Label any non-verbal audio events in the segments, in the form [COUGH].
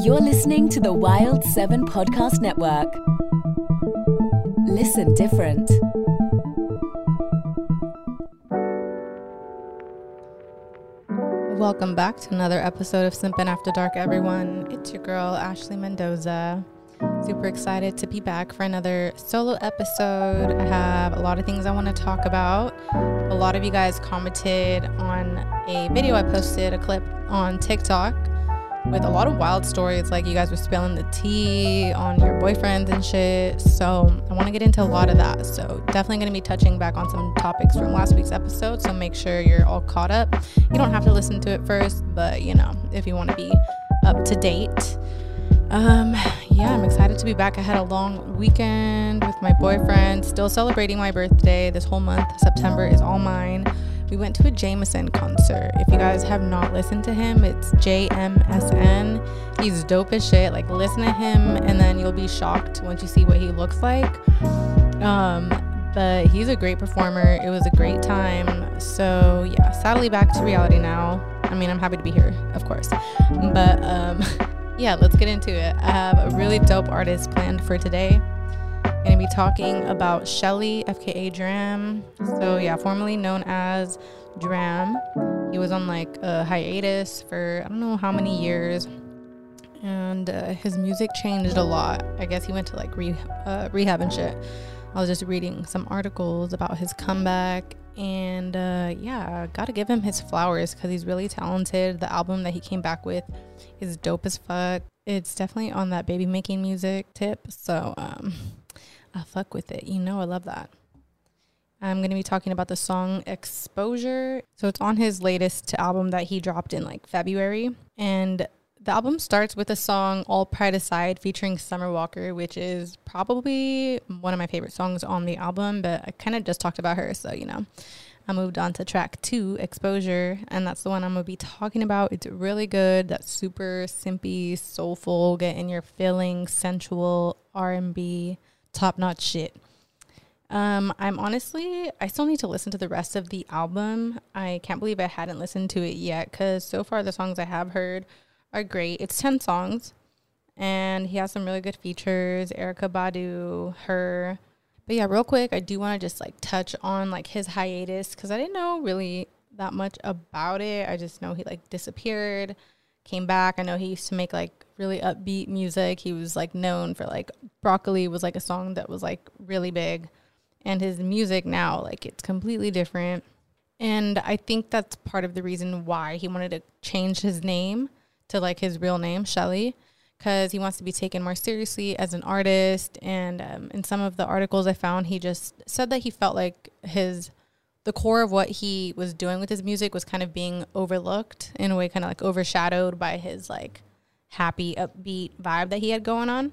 You're listening to the Wild 7 Podcast Network. Listen different. Welcome back to another episode of Simpin' After Dark, everyone. It's your girl, Ashley Mendoza. Super excited to be back for another solo episode. I have a lot of things I want to talk about. A lot of you guys commented on a video I posted, a clip on TikTok with a lot of wild stories. Like you guys were spilling the tea on your boyfriends and shit. So I want to get into a lot of that. So definitely going to be touching back on some topics from last week's episode. So make sure you're all caught up. You don't have to listen to it first, but you know, if you want to be up to date. Um, yeah, I'm excited to be back. I had a long weekend with my boyfriend, still celebrating my birthday. This whole month, September, is all mine. We went to a Jameson concert. If you guys have not listened to him, it's JMSN. He's dope as shit. Like, listen to him, and then you'll be shocked once you see what he looks like. Um, but he's a great performer. It was a great time. So, yeah, sadly, back to reality now. I mean, I'm happy to be here, of course. But, um, [LAUGHS] yeah, let's get into it. I have a really dope artist planned for today. I'm gonna be talking about Shelley, FKA DRAM. So yeah, formerly known as DRAM. He was on like a hiatus for I don't know how many years, and uh, his music changed a lot. I guess he went to like re- uh, rehab and shit. I was just reading some articles about his comeback and uh, yeah, gotta give him his flowers because he's really talented. The album that he came back with is dope as fuck. It's definitely on that baby making music tip. So um, I fuck with it. You know, I love that. I'm going to be talking about the song Exposure. So it's on his latest album that he dropped in like February. And the album starts with a song All Pride Aside featuring Summer Walker, which is probably one of my favorite songs on the album, but I kind of just talked about her, so you know. I moved on to track two, Exposure, and that's the one I'm gonna be talking about. It's really good. That's super simpy, soulful, get in your feelings, sensual R&B, top notch shit. Um, I'm honestly, I still need to listen to the rest of the album. I can't believe I hadn't listened to it yet because so far the songs I have heard are great. It's 10 songs and he has some really good features. Erykah Badu, her. But yeah, real quick, I do want to just like touch on like his hiatus because I didn't know really that much about it. I just know he like disappeared, came back. I know he used to make like really upbeat music. He was like known for like Broccoli was like a song that was like really big. And his music now, like it's completely different. And I think that's part of the reason why he wanted to change his name to like his real name, Shelley, because he wants to be taken more seriously as an artist. And um, in some of the articles I found, he just said that he felt like his the core of what he was doing with his music was kind of being overlooked in a way, kind of like overshadowed by his like happy, upbeat vibe that he had going on.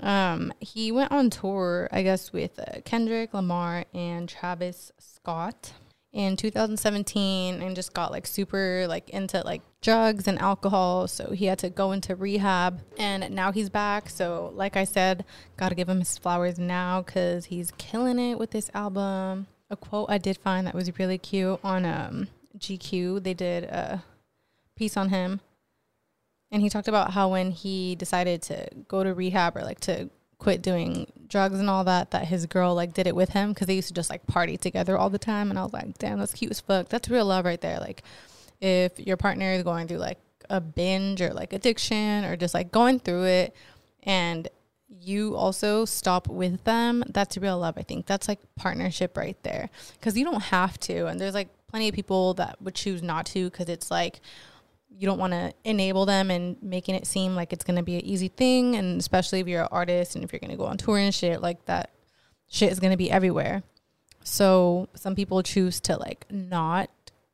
Um, he went on tour, I guess, with uh, Kendrick Lamar and Travis Scott in 2017 and just got like super like into like drugs and alcohol. So he had to go into rehab and now he's back. So like i said gotta give him his flowers now because he's killing it with this album. A quote i did find that was really cute on um gq they did a piece on him and he talked about how when he decided to go to rehab or like to quit doing drugs and all that that his girl like did it with him because they used to just like party together all the time. And i was like damn that's cute as fuck. That's real love right there. Like if your partner is going through like a binge or like addiction or just like going through it and you also stop with them that's real love i think. That's like partnership right there because you don't have to. And there's like plenty of people that would choose not to because it's like you don't want to enable them and making it seem like it's going to be an easy thing and especially if you're an artist and if you're going to go on tour and shit like that shit is going to be everywhere. So some people choose to like not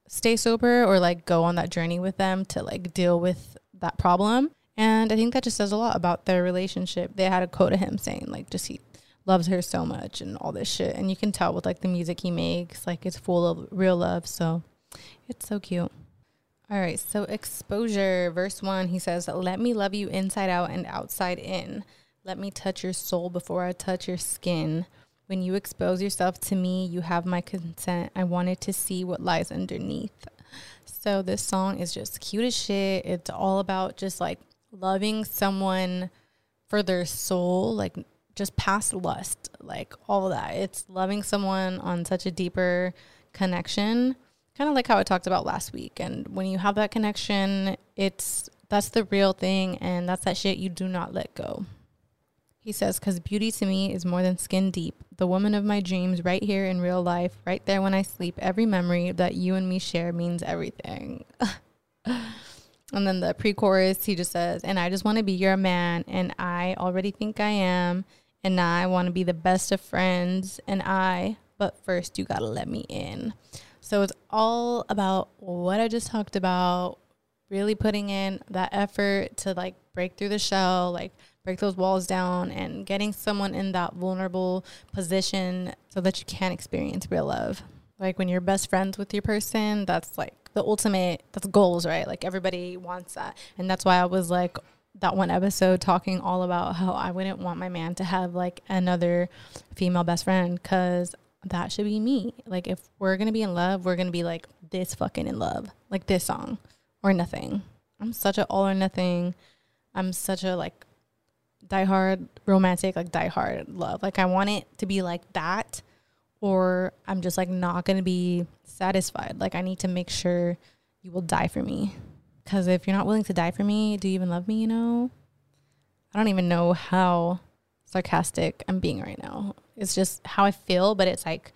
stay sober or like go on that journey with them to like deal with that problem. And i think that just says a lot about their relationship. They had a quote of him saying like just he loves her so much and all this shit. And you can tell with like the music he makes like it's full of real love. So it's so cute all right, so exposure, verse one, he says, Let me love you inside out and outside in. Let me touch your soul before I touch your skin. When you expose yourself to me, you have my consent. I wanted to see what lies underneath. So this song is just cute as shit. It's all about just like loving someone for their soul, like just past lust, like all that. It's loving someone on such a deeper connection kind of like how I talked about last week. And when you have that connection, it's that's the real thing, and that's that shit you do not let go. He says, because beauty to me is more than skin deep. The woman of my dreams, right here in real life, right there when I sleep. Every memory that you and me share means everything. [LAUGHS] and then the pre chorus, he just says, and I just want to be your man, and I already think I am, and I want to be the best of friends, and I, but first you got to let me in. So it's all about what I just talked about, really putting in that effort to like break through the shell, like break those walls down and getting someone in that vulnerable position so that you can experience real love. Like when you're best friends with your person, that's like the ultimate that's goals, right? Like everybody wants that. And that's why I was like that one episode talking all about how I wouldn't want my man to have like another female best friend cuz that should be me. Like if we're gonna be in love, we're gonna be like this fucking in love, like this song, or nothing. I'm such a all or nothing. I'm such a like diehard romantic, like diehard love. Like I want it to be like that, or I'm just like not gonna be satisfied. Like I need to make sure you will die for me. Because if you're not willing to die for me, do you even love me? You know, I don't even know how sarcastic I'm being right now. It's just how I feel, but it's like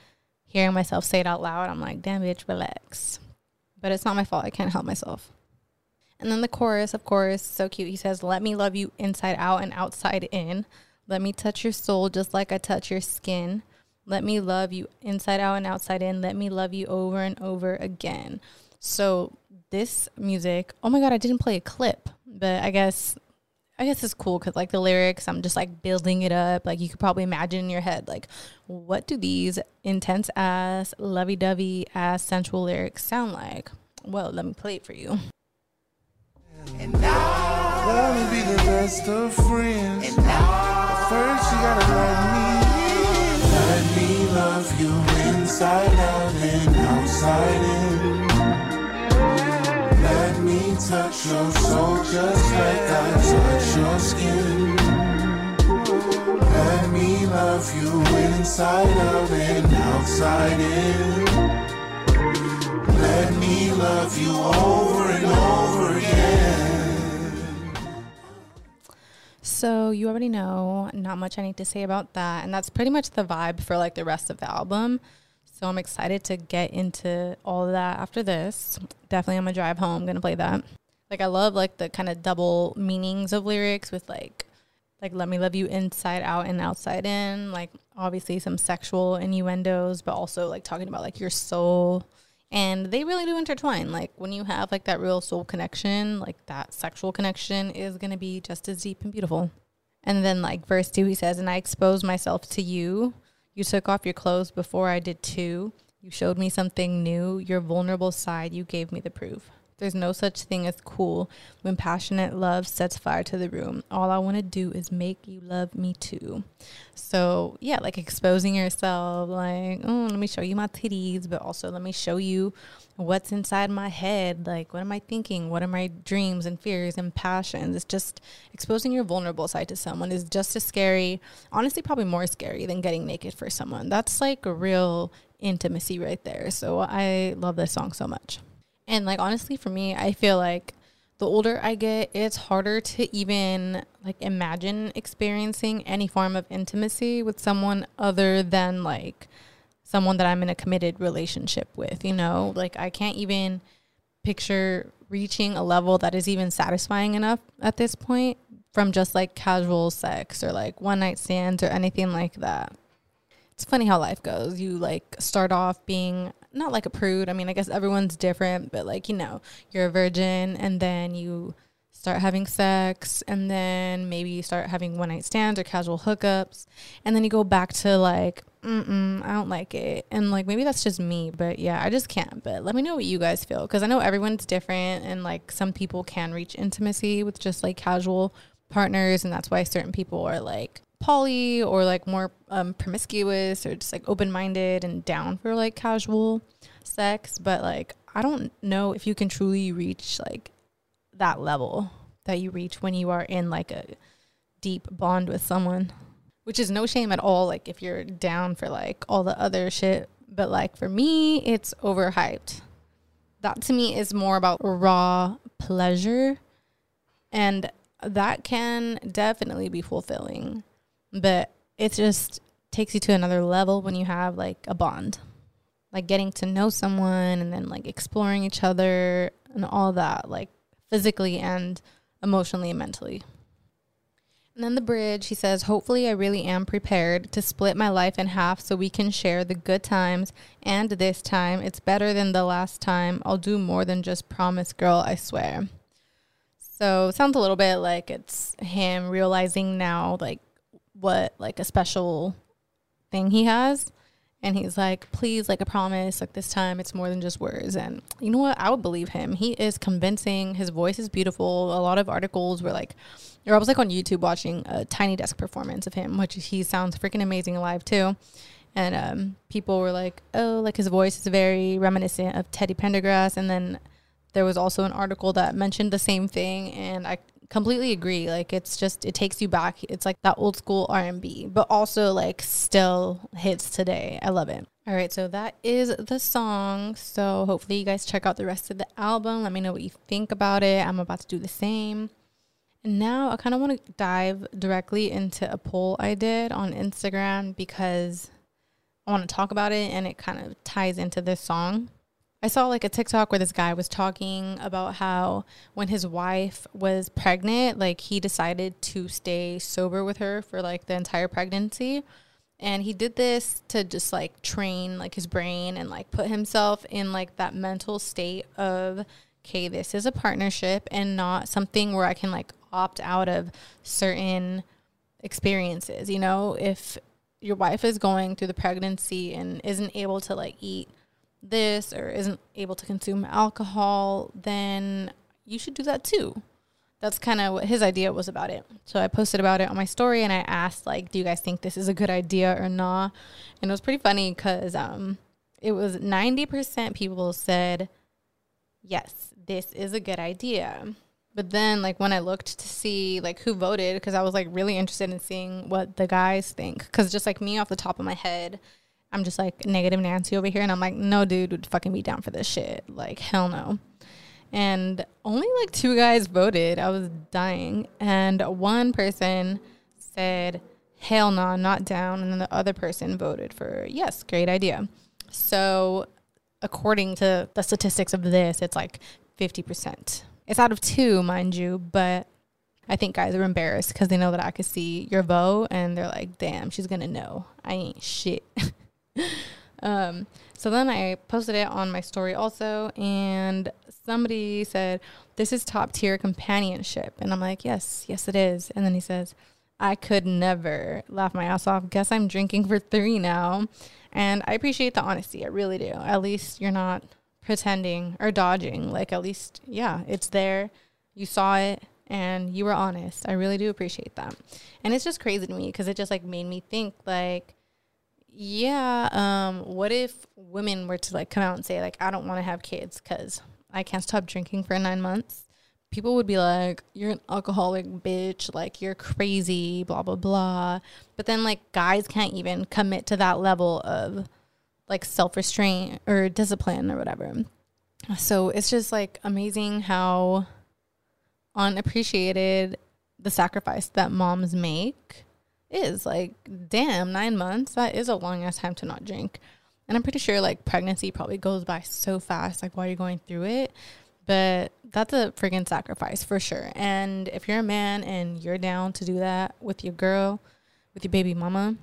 hearing myself say it out loud. I'm like, damn, bitch, relax. But it's not my fault. I can't help myself. And then the chorus, of course, so cute. He says, Let me love you inside out and outside in. Let me touch your soul just like I touch your skin. Let me love you inside out and outside in. Let me love you over and over again. So, this music, oh my God, I didn't play a clip, but I guess I guess it's cool because like the lyrics, I'm just like building it up. Like you could probably imagine in your head, like what do these intense ass, lovey dovey ass, sensual lyrics sound like? Well, let me play it for you. And now, let me be the best of friends. And now, first you gotta let me, let me love you inside out and outside in touch your soul just like I touch your skin. Let me love you inside out and outside in. Let me love you over and over again. So you already know, not much I need to say about that. And that's pretty much the vibe for like the rest of the album. So I'm excited to get into all of that after this. Definitely on my drive home, gonna play that. Like I love like the kind of double meanings of lyrics with like like let me love you inside out and outside in. Like obviously some sexual innuendos, but also like talking about like your soul. And they really do intertwine. Like when you have like that real soul connection, like that sexual connection is gonna be just as deep and beautiful. And then like verse two, he says, And I expose myself to you you took off your clothes before I did too. You showed me something new. Your vulnerable side, you gave me the proof. There's no such thing as cool when passionate love sets fire to the room. All I want to do is make you love me too. So, yeah, like exposing yourself, like, oh, let me show you my titties, but also let me show you what's inside my head. Like, what am I thinking? What are my dreams and fears and passions? It's just exposing your vulnerable side to someone is just as scary, honestly, probably more scary than getting naked for someone. That's like a real intimacy right there. So, I love this song so much. And like honestly for me, I feel like the older I get, it's harder to even like imagine experiencing any form of intimacy with someone other than like someone that I'm in a committed relationship with, you know? Like I can't even picture reaching a level that is even satisfying enough at this point from just like casual sex or like one night stands or anything like that. It's funny how life goes. You like start off being not like a prude. I mean, I guess everyone's different, but like, you know, you're a virgin and then you start having sex and then maybe you start having one night stands or casual hookups and then you go back to like mm I don't like it. And like maybe that's just me, but yeah, I just can't. But let me know what you guys feel because I know everyone's different and like some people can reach intimacy with just like casual partners and that's why certain people are like poly or like more um, promiscuous or just like open minded and down for like casual sex. But like, I don't know if you can truly reach like that level that you reach when you are in like a deep bond with someone, which is no shame at all. Like, if you're down for like all the other shit. But like, for me, it's overhyped. That to me is more about raw pleasure. And that can definitely be fulfilling but it just takes you to another level when you have like a bond. Like getting to know someone and then like exploring each other and all that like physically and emotionally and mentally. And then the bridge he says hopefully i really am prepared to split my life in half so we can share the good times and this time. It's better than the last time. I'll do more than just promise girl i swear. So sounds a little bit like it's him realizing now like what like a special thing he has. And he's like please like i promise like this time it's more than just words. And you know what? I would believe him. He is convincing. His voice is beautiful. A lot of articles were like or i was like on youtube watching a tiny desk performance of him which he sounds freaking amazing live too. And um, people were like oh like his voice is very reminiscent of teddy pendergrass. And then there was also an article that mentioned the same thing and i completely agree. Like it's just it takes you back. It's like that old school R and B, but also like still hits today. I love it. All right, so that is the song. So hopefully you guys check out the rest of the album. Let me know what you think about it. I'm about to do the same. And now I kind of want to dive directly into a poll I did on Instagram because I want to talk about it and it kind of ties into this song. I saw like a TikTok where this guy was talking about how when his wife was pregnant, like he decided to stay sober with her for like the entire pregnancy. And he did this to just like train like his brain and like put himself in like that mental state of, okay, this is a partnership and not something where I can like opt out of certain experiences. You know, if your wife is going through the pregnancy and isn't able to like eat this or isn't able to consume alcohol, then you should do that too. That's kind of what his idea was about it. So I posted about it on my story and I asked like, do you guys think this is a good idea or not? And it was pretty funny because um, it was 90% people said, yes, this is a good idea. But then like when I looked to see like who voted, because I was like really interested in seeing what the guys think. Because just like me off the top of my head, I'm just like negative Nancy over here. And I'm like, no, dude would fucking be down for this shit. Like, hell no. And only like two guys voted. I was dying. And one person said, hell no, not down. And then the other person voted for, yes, great idea. So, according to the statistics of this, it's like 50%. It's out of two, mind you, but I think guys are embarrassed because they know that I could see your vote and they're like, damn, she's going to know. I ain't shit. [LAUGHS] um, so then I posted it on my story also, and somebody said, This is top tier companionship. And I'm like, Yes, yes, it is. And then he says, I could never laugh my ass off. Guess I'm drinking for three now. And I appreciate the honesty. I really do. At least you're not pretending or dodging. Like, at least, yeah, it's there. You saw it and you were honest. I really do appreciate that. And it's just crazy to me because it just like made me think, like, yeah, um, what if women were to like come out and say, like, I don't want to have kids because I can't stop drinking for nine months? people would be like, you're an alcoholic bitch, like you're crazy, blah, blah, blah. But then, like, guys can't even commit to that level of like self restraint or discipline or whatever. So it's just like amazing how unappreciated the sacrifice that moms make is. Like, damn, nine months, that is a long ass time to not drink. And I'm pretty sure like pregnancy probably goes by so fast, like while you're going through it. But that's a freaking sacrifice for sure. And if you're a man and you're down to do that with your girl, with your baby mama,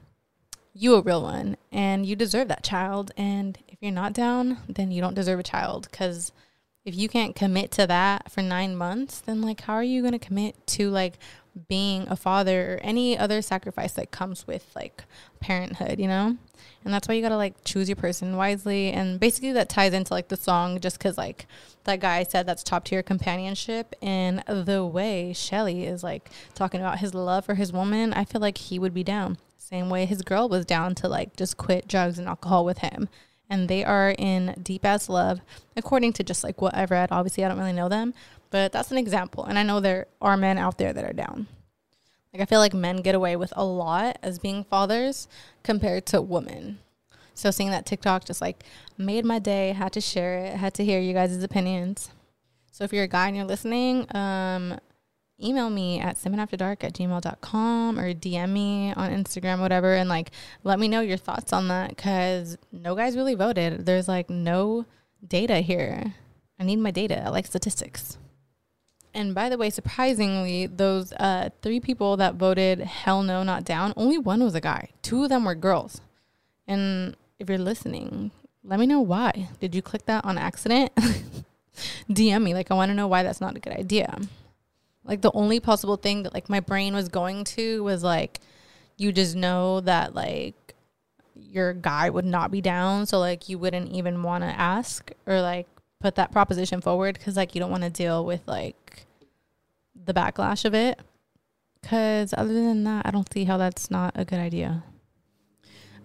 you a real one and you deserve that child. And if you're not down, then you don't deserve a child because if you can't commit to that for nine months, then like how are you gonna commit to like being a father or any other sacrifice that comes with like parenthood, you know? And that's why you gotta like choose your person wisely. And basically that ties into like the song just cause like that guy said that's top tier companionship. And the way Shelley is like talking about his love for his woman, I feel like he would be down. Same way his girl was down to like just quit drugs and alcohol with him. And they are in deep ass love, according to just like what I've read. Obviously, I don't really know them, but that's an example. And I know there are men out there that are down. Like I feel like men get away with a lot as being fathers compared to women. So seeing that TikTok just like made my day, had to share it, had to hear you guys' opinions. So if you're a guy and you're listening, um, email me at simpinafterdark at gmail.com or DM me on Instagram, whatever, and like let me know your thoughts on that because no guys really voted. There's like no data here. I need my data. I like statistics. And by the way, surprisingly, those uh, three people that voted hell no, not down, only one was a guy. Two of them were girls. And if you're listening, let me know why. Did you click that on accident? [LAUGHS] DM me. Like, I want to know why that's not a good idea. Like, the only possible thing that, like, my brain was going to was, like, you just know that, like, your guy would not be down. So, like, you wouldn't even want to ask or, like, put that proposition forward because, like, you don't want to deal with, like, the backlash of it. Because other than that, I don't see how that's not a good idea.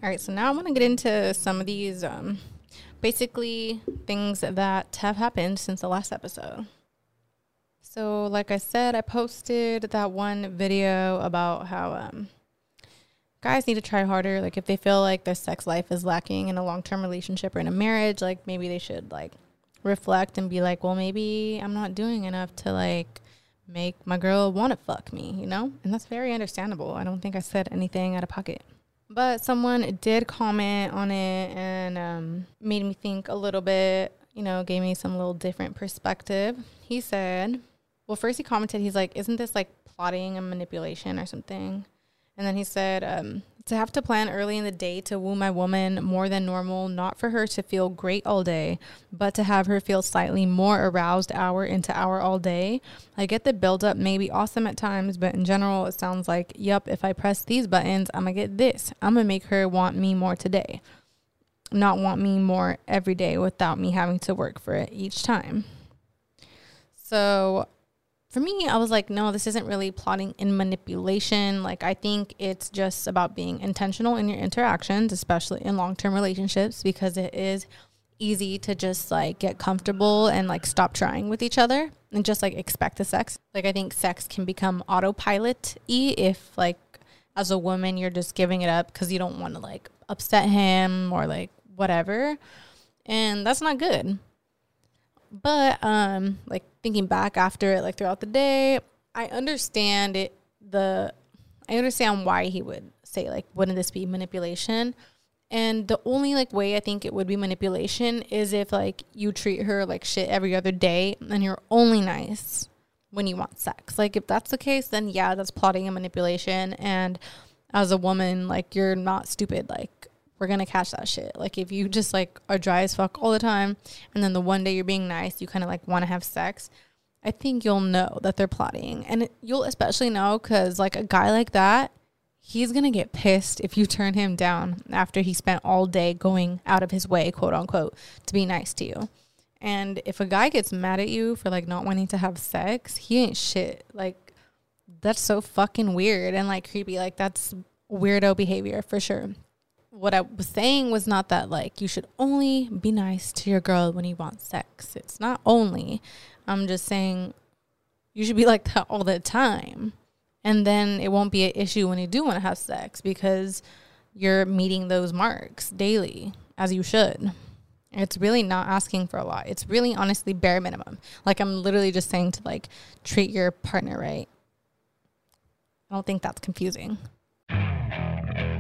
All right, so now I want to get into some of these um, basically things that have happened since the last episode. So, like I said, I posted that one video about how um, guys need to try harder. Like, if they feel like their sex life is lacking in a long term relationship or in a marriage, like maybe they should like reflect and be like, well, maybe I'm not doing enough to like make my girl want to fuck me, you know? And that's very understandable. I don't think I said anything out of pocket. But someone did comment on it and um, made me think a little bit, you know, gave me some little different perspective. He said, well, first he commented, he's like, isn't this like plotting and manipulation or something? And then he said, um, to have to plan early in the day to woo my woman more than normal, not for her to feel great all day, but to have her feel slightly more aroused hour into hour all day. I get the build up may be awesome at times, but in general, it sounds like, yup, if I press these buttons, I'm gonna get this. I'm gonna make her want me more today, not want me more every day without me having to work for it each time. So for me, I was like, no, this isn't really plotting and manipulation. Like, I think it's just about being intentional in your interactions, especially in long term relationships, because it is easy to just like get comfortable and like stop trying with each other and just like expect the sex. Like, I think sex can become autopilot y if, like, as a woman, you're just giving it up because you don't want to like upset him or like whatever. And that's not good. But um like thinking back after it like throughout the day, I understand it the I understand why he would say like wouldn't this be manipulation? And the only like way I think it would be manipulation is if like you treat her like shit every other day and you're only nice when you want sex. Like if that's the case, then yeah, that's plotting and manipulation. And as a woman, like you're not stupid. Like we're gonna catch that shit. Like if you just like are dry as fuck all the time, and then the one day you're being nice, you kind of like want to have sex. I think you'll know that they're plotting. And you'll especially know because, like, a guy like that, he's to get pissed if you turn him down after he spent all day going out of his way, quote unquote, to be nice to you. And if a guy gets mad at you for like not wanting to have sex, he ain't shit. Like, that's so fucking weird and like creepy. Like, that's weirdo behavior for sure. What I was saying was not that like you should only be nice to your girl when you want sex. It's not only. I'm just saying you should be like that all the time. And then it won't be an issue when you do want to have sex because you're meeting those marks daily as you should. It's really not asking for a lot. It's really honestly bare minimum. Like I'm literally just saying to like treat your partner right. I don't think that's confusing.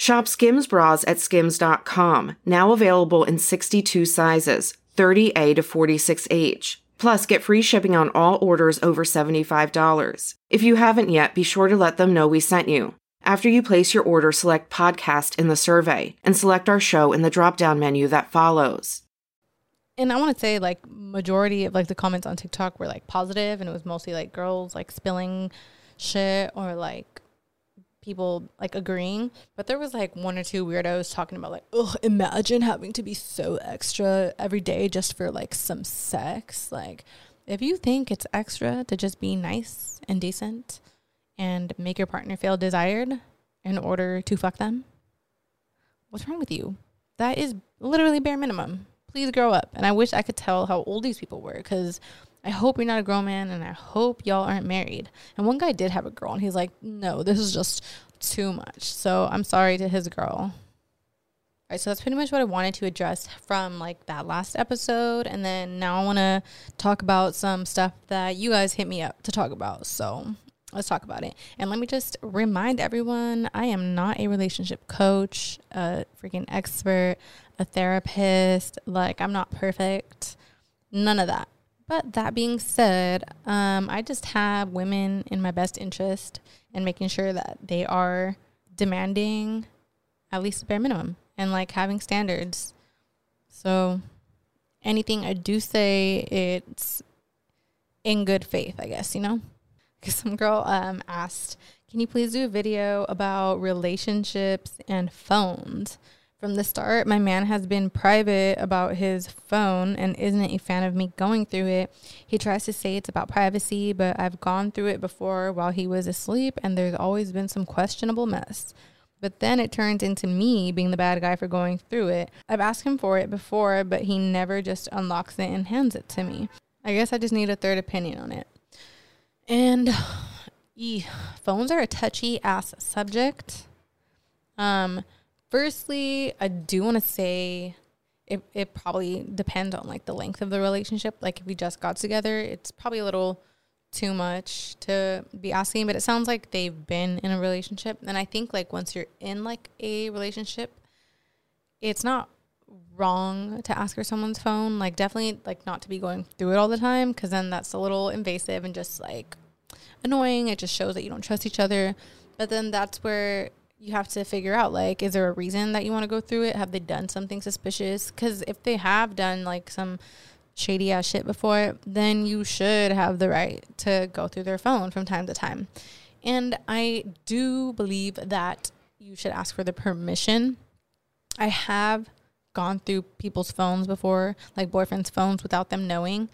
Shop Skims bras at skims.com, now available in 62 sizes, 30A to 46H. Plus, get free shipping on all orders over $75. If you haven't yet, be sure to let them know we sent you. After you place your order, select podcast in the survey and select our show in the drop down menu that follows. And I want to say like majority of like the comments on TikTok were like positive and it was mostly like girls like spilling shit or like people like agreeing, but there was like one or two weirdos talking about like, oh, imagine having to be so extra every day just for like some sex. Like, if you think it's extra to just be nice and decent and make your partner feel desired in order to fuck them, what's wrong with you? That is literally bare minimum. Please grow up. And I wish I could tell how old these people were because I hope you're not a grown man and I hope y'all aren't married. And one guy did have a girl and he's like, no, this is just too much. So I'm sorry to his girl. All right, so that's pretty much what I wanted to address from like that last episode. And then now I want to talk about some stuff that you guys hit me up to talk about. So let's talk about it. And let me just remind everyone I am not a relationship coach, a freaking expert, a therapist. Like, I'm not perfect. None of that. But that being said, um, I just have women in my best interest and making sure that they are demanding at least the bare minimum and like having standards. So anything I do say, it's in good faith, I guess, you know? Because some girl um, asked, can you please do a video about relationships and phones? From the start, my man has been private about his phone and isn't a fan of me going through it. He tries to say it's about privacy, but I've gone through it before while he was asleep, and there's always been some questionable mess. But then it turns into me being the bad guy for going through it. I've asked him for it before, but he never just unlocks it and hands it to me. I guess I just need a third opinion on it. And [SIGHS] phones are a touchy ass subject. Um, firstly, I do want to say it, it probably depends on like the length of the relationship. Like if we just got together, it's probably a little too much to be asking, but it sounds like they've been in a relationship. And I think like once you're in like a relationship, it's not wrong to ask for someone's phone. Like definitely like not to be going through it all the time because then that's a little invasive and just like annoying. It just shows that you don't trust each other. But then that's where you have to figure out like is there a reason that you want to go through it? Have they done something suspicious? Cuz if they have done like some shady ass shit before, then you should have the right to go through their phone from time to time. And I do believe that you should ask for the permission. I have gone through people's phones before, like boyfriends' phones without them knowing,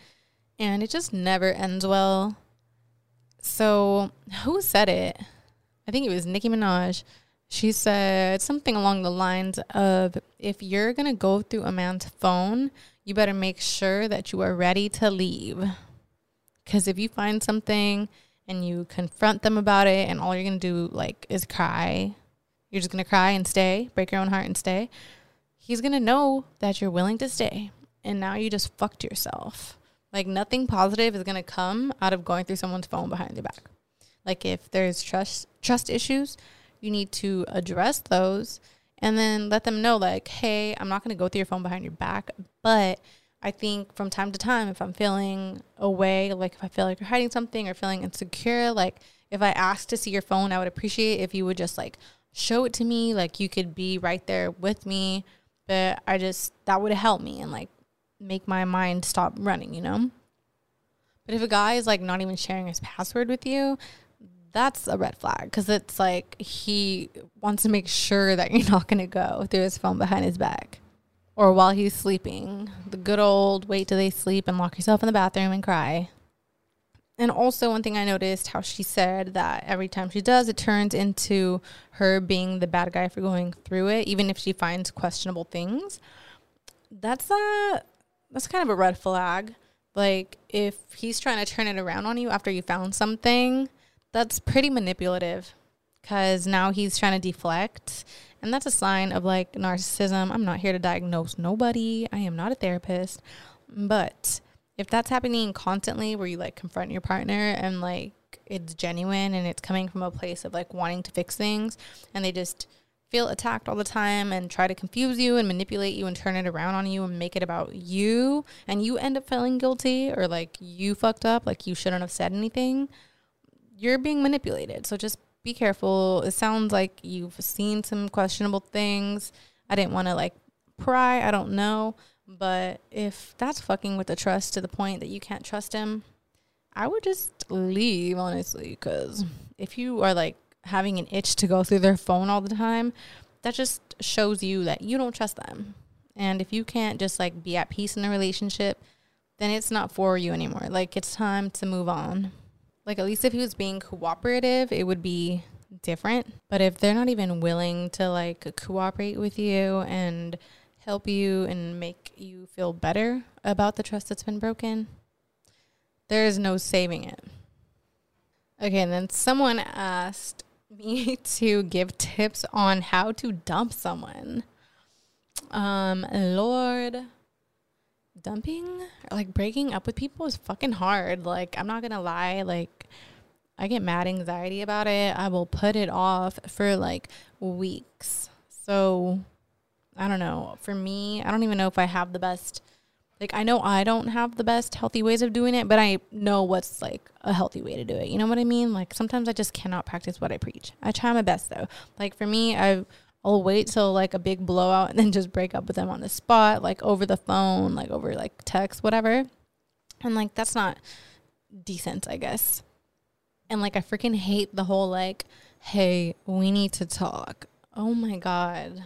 and it just never ends well. So, who said it? I think it was Nicki Minaj. She said something along the lines of if you're going to go through a man's phone, you better make sure that you are ready to leave. Because if you find something and you confront them about it, and all you're going to do, like, is cry, you're just going to cry and stay, break your own heart and stay, he's going to know that you're willing to stay. And now you just fucked yourself. Like, nothing positive is going to come out of going through someone's phone behind their back. Like, if there's trust, trust issues, you need to address those and then let them know like hey i'm not going to go through your phone behind your back but i think from time to time if i'm feeling away like if i feel like you're hiding something or feeling insecure like if i ask to see your phone i would appreciate if you would just like show it to me like you could be right there with me but i just that would help me and like make my mind stop running you know? But if a guy is like not even sharing his password with you that's a red flag because it's like he wants to make sure that you're [LAUGHS] not going to go through his phone behind his back or while he's sleeping. The good old wait till they sleep and lock yourself in the bathroom and cry. And also, one thing I noticed how she said that every time she does, it turns into her being the bad guy for going through it, even if she finds questionable things. That's a that's kind of a red flag. Like if he's trying to turn it around on you after you found something, that's pretty manipulative because now he's trying to deflect. And that's a sign of like narcissism. I'm not here to diagnose nobody, I am not a therapist. But if that's happening constantly where you like confront your partner and like it's genuine and it's coming from a place of like wanting to fix things and they just feel attacked all the time and try to confuse you and manipulate you and turn it around on you and make it about you and you end up feeling guilty or like you fucked up like you shouldn't have said anything you're being manipulated. So just be careful. It sounds like you've seen some questionable things. I didn't want to like pry. I don't know. But if that's fucking with the trust to the point that you can't trust him, I would just leave, honestly. Because if you are like having an itch to go through their phone all the time, that just shows you that you don't trust them. And if you can't just like be at peace in a relationship, then it's not for you anymore. Like it's time to move on. Like at least if he was being cooperative, it would be different. But if they're not even willing to like cooperate with you and help you and make you feel better about the trust that's been broken, there is no saving it. Okay, and then someone asked [LAUGHS] me to give tips on how to dump someone. Um, Lord, dumping like breaking up with people is fucking hard. Like, I'm not gonna lie, like, I get mad anxiety about it. I will put it off for like weeks. So, I don't know. For me, I don't even know if I have the best. Like, I know I don't have the best healthy ways of doing it, but I know what's like a healthy way to do it. You know what I mean? Like, sometimes I just cannot practice what I preach. I try my best though. Like, for me, I've I'll wait till like a big blowout and then just break up with them on the spot, like over the phone, like over like text, whatever. And like that's not decent, I guess. And like I freaking hate the whole like, hey, we need to talk. Oh my god.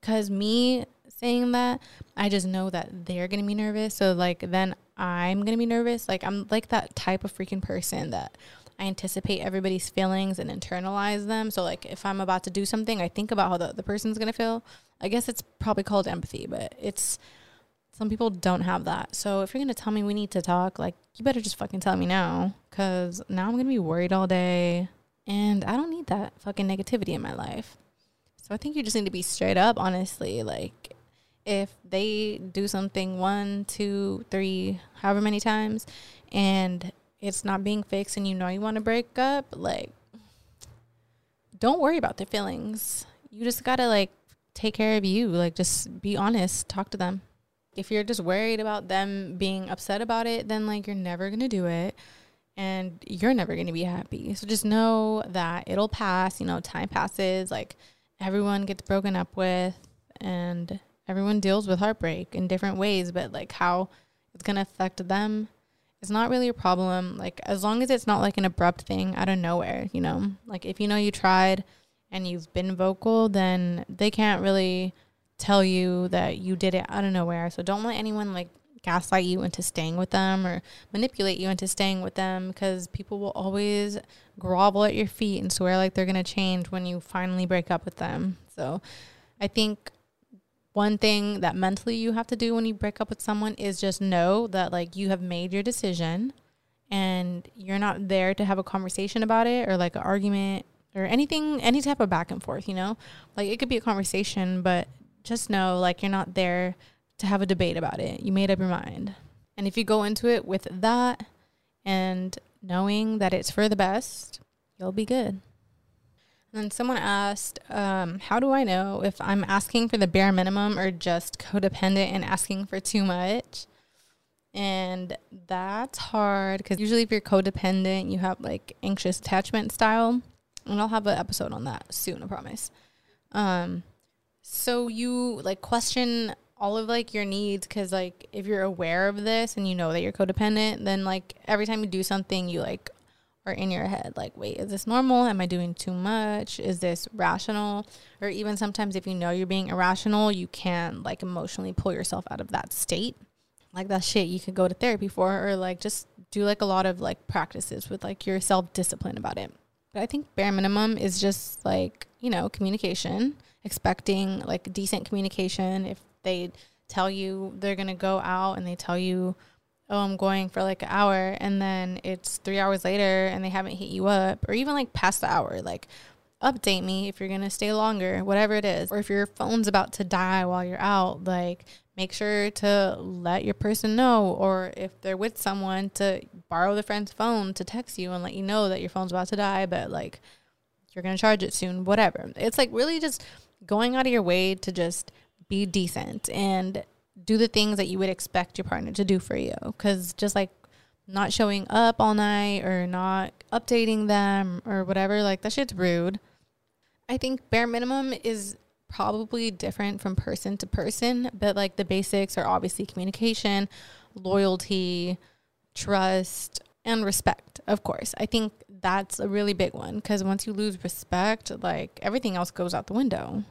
because me saying that, I just know that they're gonna be nervous. So like then I'm gonna be nervous. Like I'm like that type of freaking person that I anticipate everybody's feelings and internalize them. So like if I'm about to do something, I think about how the other person's gonna feel. I guess it's probably called empathy, but it's some people don't have that. So if you're gonna tell me we need to talk, like you better just fucking tell me now, cause now I'm gonna be worried all day, and I don't need that fucking negativity in my life. So I think you just need to be straight up, honestly. Like if they do something one, two, three, however many times, and it's not being fixed, and you know you want to break up, like don't worry about their feelings. You just gotta like take care of you. Like just be honest, talk to them if you're just worried about them being upset about it, then like you're never going to do it and you're never going to be happy. So just know that it'll pass, you know, time passes, like everyone gets broken up with and everyone deals with heartbreak in different ways, but like how it's going to affect them it's not really a problem. Like as long as it's not like an abrupt thing out of nowhere, you know? Like if you know you tried and you've been vocal, then they can't really tell you that you did it out of nowhere. So don't let anyone like gaslight you into staying with them or manipulate you into staying with them because people will always grovel at your feet and swear like they're going to change when you finally break up with them. So I think one thing that mentally you have to do when you break up with someone is just know that like you have made your decision and you're not there to have a conversation about it or like an argument or anything any type of back and forth, you know? Like it could be a conversation, but just know like you're not there to have a debate about it. You made up your mind. And if you go into it with that and knowing that it's for the best, you'll be good. And someone asked, um, How do I know if I'm asking for the bare minimum or just codependent and asking for too much? And that's hard because usually, if you're codependent, you have like anxious attachment style. And I'll have an episode on that soon, I promise. Um, so you like question all of like your needs because like if you're aware of this and you know that you're codependent, then like every time you do something, you like are in your head like, wait, is this normal? Am I doing too much? Is this rational? Or even sometimes if you know you're being irrational, you can like emotionally pull yourself out of that state. Like that shit you could go to therapy for or like just do like a lot of like practices with like your self discipline about it. But I think bare minimum is just like, you know, communication expecting like decent communication. If they tell you they're going to go out and they tell you, oh, I'm going for like an hour, and then it's three hours later and they haven't hit you up, or even like past the hour, like update me if you're to stay longer, whatever it is. Or if your phone's about to die while you're out, like make sure to let your person know. Or if they're with someone, to borrow the friend's phone to text you and let you know that your phone's about to die, but like you're to charge it soon, whatever. It's like really just going out of your way to just be decent and do the things that you would expect your partner to do for you. Because just like not showing up all night or not updating them or whatever, like that shit's rude. I think bare minimum is probably different from person to person, but like the basics are obviously communication, loyalty, trust, and respect, of course. I think that's a really big one because once you lose respect, like everything else goes out the window.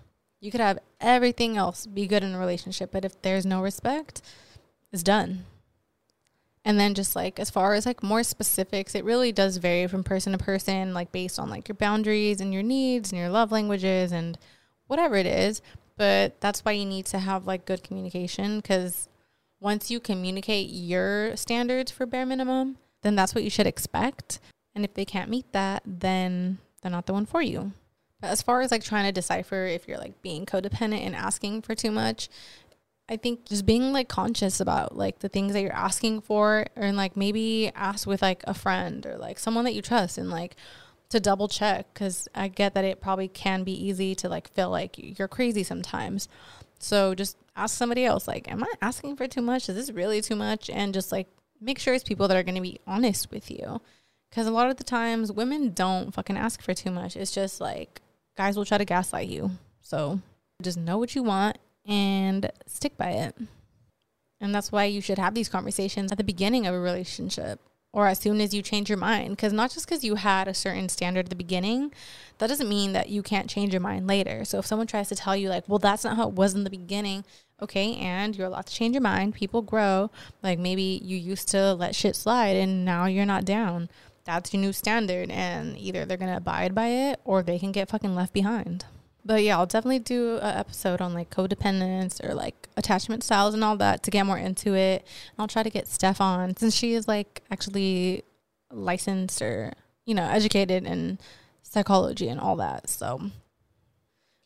You could have everything else be good in a relationship, but if there's no respect, it's done. And then just like as far as like more specifics, it really does vary from person to person, like based on like your boundaries and your needs and your love languages and whatever it is. But that's why you need to have like good communication because once you communicate your standards for bare minimum, then that's what you should expect. And if they can't meet that, then they're not the one for you. As far as like trying to decipher if you're like being codependent and asking for too much, I think just being like conscious about like the things that you're asking for and like maybe ask with like a friend or like someone that you trust and like to double check cuz I get that it probably can be easy to like feel like you're crazy sometimes. So just ask somebody else like am I asking for too much? Is this really too much? And just like make sure it's people that are going to be honest with you. Cuz a lot of the times women don't fucking ask for too much. It's just like guys will try to gaslight you. So just know what you want and stick by it. And that's why you should have these conversations at the beginning of a relationship or as soon as you change your mind. Because not just because you had a certain standard at the beginning, that doesn't mean that you can't change your mind later. So if someone tries to tell you, like, well, that's not how it was in the beginning, okay, and you're allowed to change your mind, people grow. Like maybe you used to let shit slide and now you're not down. That's your new standard, and either they're gonna abide by it or they can get fucking left behind. But yeah, I'll definitely do an episode on like codependence or like attachment styles and all that to get more into it. I'll try to get Steph on since she is like actually licensed or, you know, educated in psychology and all that. So,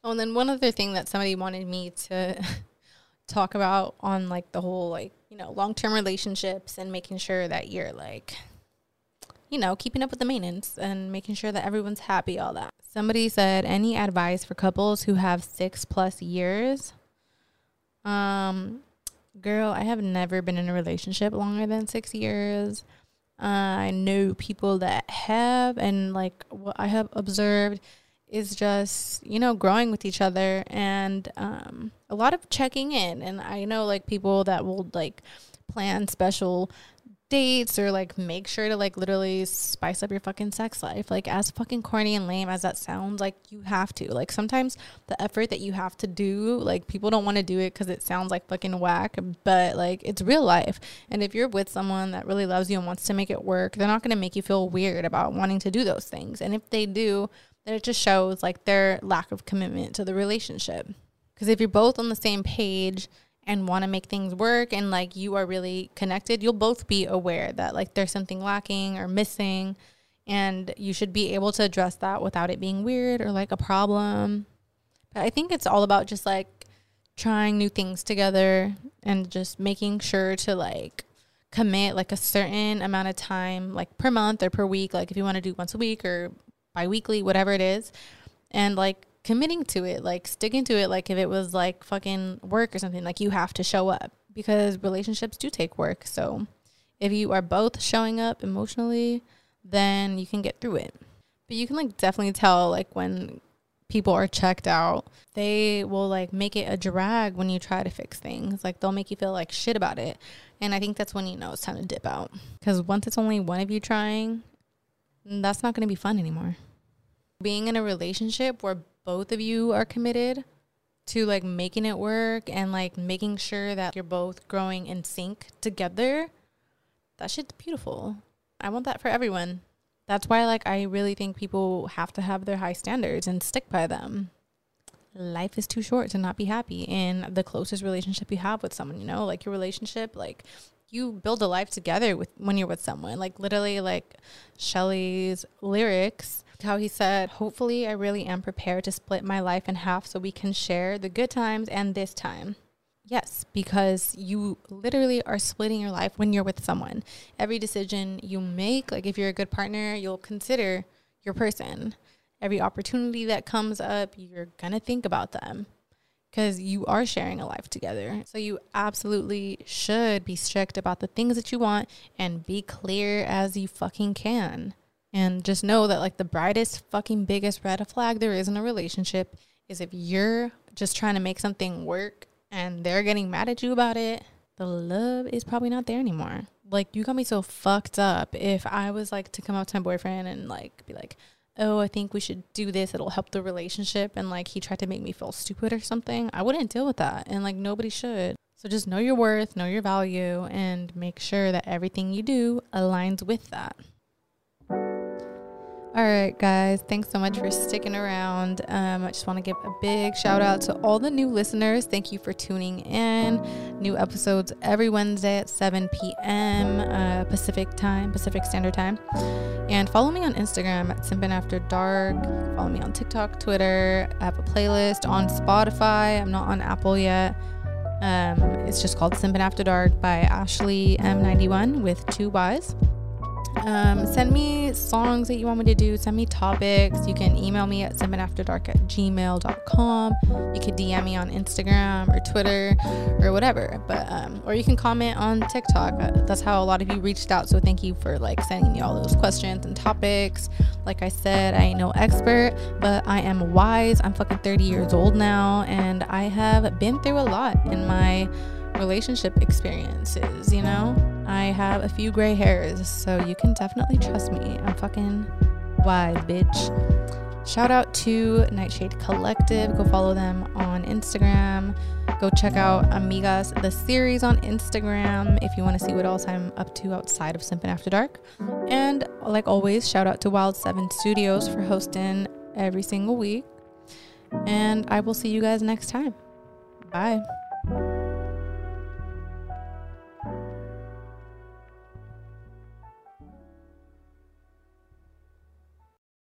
oh, and then one other thing that somebody wanted me to [LAUGHS] talk about on like the whole like, you know, long term relationships and making sure that you're like, you know, keeping up with the maintenance and making sure that everyone's happy, all that. Somebody said, any advice for couples who have six plus years? Um, girl, I have never been in a relationship longer than six years. Uh, I know people that have, and like what I have observed is just you know growing with each other and um, a lot of checking in. And I know like people that will like plan special dates or like make sure to like literally spice up your fucking sex life. Like as fucking corny and lame as that sounds, like you have to. Like sometimes the effort that you have to do, like people don't want to do it because it sounds like fucking whack, but like it's real life. And if you're with someone that really loves you and wants to make it work, they're not going to make you feel weird about wanting to do those things. And if they do, then it just shows like their lack of commitment to the relationship. Because if you're both on the same page, and want to make things work and like you are really connected, you'll both be aware that like there's something lacking or missing and you should be able to address that without it being weird or like a problem. But I think it's all about just like trying new things together and just making sure to like commit like a certain amount of time like per month or per week like if you want to do once a week or bi-weekly whatever it is and like committing to it, like sticking to it, like if it was like fucking work or something, like you have to show up because relationships do take work. So if you are both showing up emotionally, then you can get through it. But you can like definitely tell like when people are checked out, they will like make it a drag when you try to fix things. Like they'll make you feel like shit about it. And I think that's when you know it's time to dip out. Because once it's only one of you trying, that's not going to be fun anymore. Being in a relationship where both of you are committed to like making it work and like making sure that you're both growing in sync together, that shit's beautiful. I want that for everyone. That's why like I really think people have to have their high standards and stick by them. Life is too short to not be happy in the closest relationship you have with someone, you know? Like your relationship, like you build a life together with when you're with someone. Like literally like Shelley's lyrics how he said, Hopefully, I really am prepared to split my life in half so we can share the good times and this time. Yes, because you literally are splitting your life when you're with someone. Every decision you make, like if you're a good partner, you'll consider your person. Every opportunity that comes up, you're going to think about them because you are sharing a life together. So you absolutely should be strict about the things that you want and be clear as you fucking can. And just know that like the brightest fucking biggest red flag there is in a relationship is if you're just trying to make something work and they're getting mad at you about it, the love is probably not there anymore. Like you got me so fucked up if I was like to come up to my boyfriend and like be like, "Oh, I think we should do this. It'll help the relationship." And like he tried to make me feel stupid or something. I wouldn't deal with that. And like nobody should. So just know your worth, know your value and make sure that everything you do aligns with that. All right, guys, thanks so much for sticking around. Um, I just want to give a big shout out to all the new listeners. Thank you for tuning in. New episodes every Wednesday at 7 p.m. Uh, Pacific time, Pacific Standard Time. And follow me on Instagram at Simpin After Dark. Follow me on TikTok, Twitter. I have a playlist on Spotify. I'm not on Apple yet. Um, it's just called Simpin After Dark by Ashley M91 with two Y's. Um, send me songs that you want me to do. Send me topics. You can email me at simpinafterdark at gmail.com. You could DM me on Instagram or Twitter or whatever. But um, or you can comment on TikTok. Uh, that's how a lot of you reached out. So thank you for like sending me all those questions and topics. Like I said, I ain't no expert, but I am wise. I'm fucking 30 years old now, and I have been through a lot in my relationship experiences, you know? I have a few gray hairs, so you can definitely trust me. I'm fucking wise, bitch. Shout out to Nightshade Collective. Go follow them on Instagram. Go check out Amigas, the series on Instagram if you want to see what else I'm up to outside of Simpin' After Dark. And like always, shout out to Wild 7 Studios for hosting every single week. And I will see you guys next time. Bye.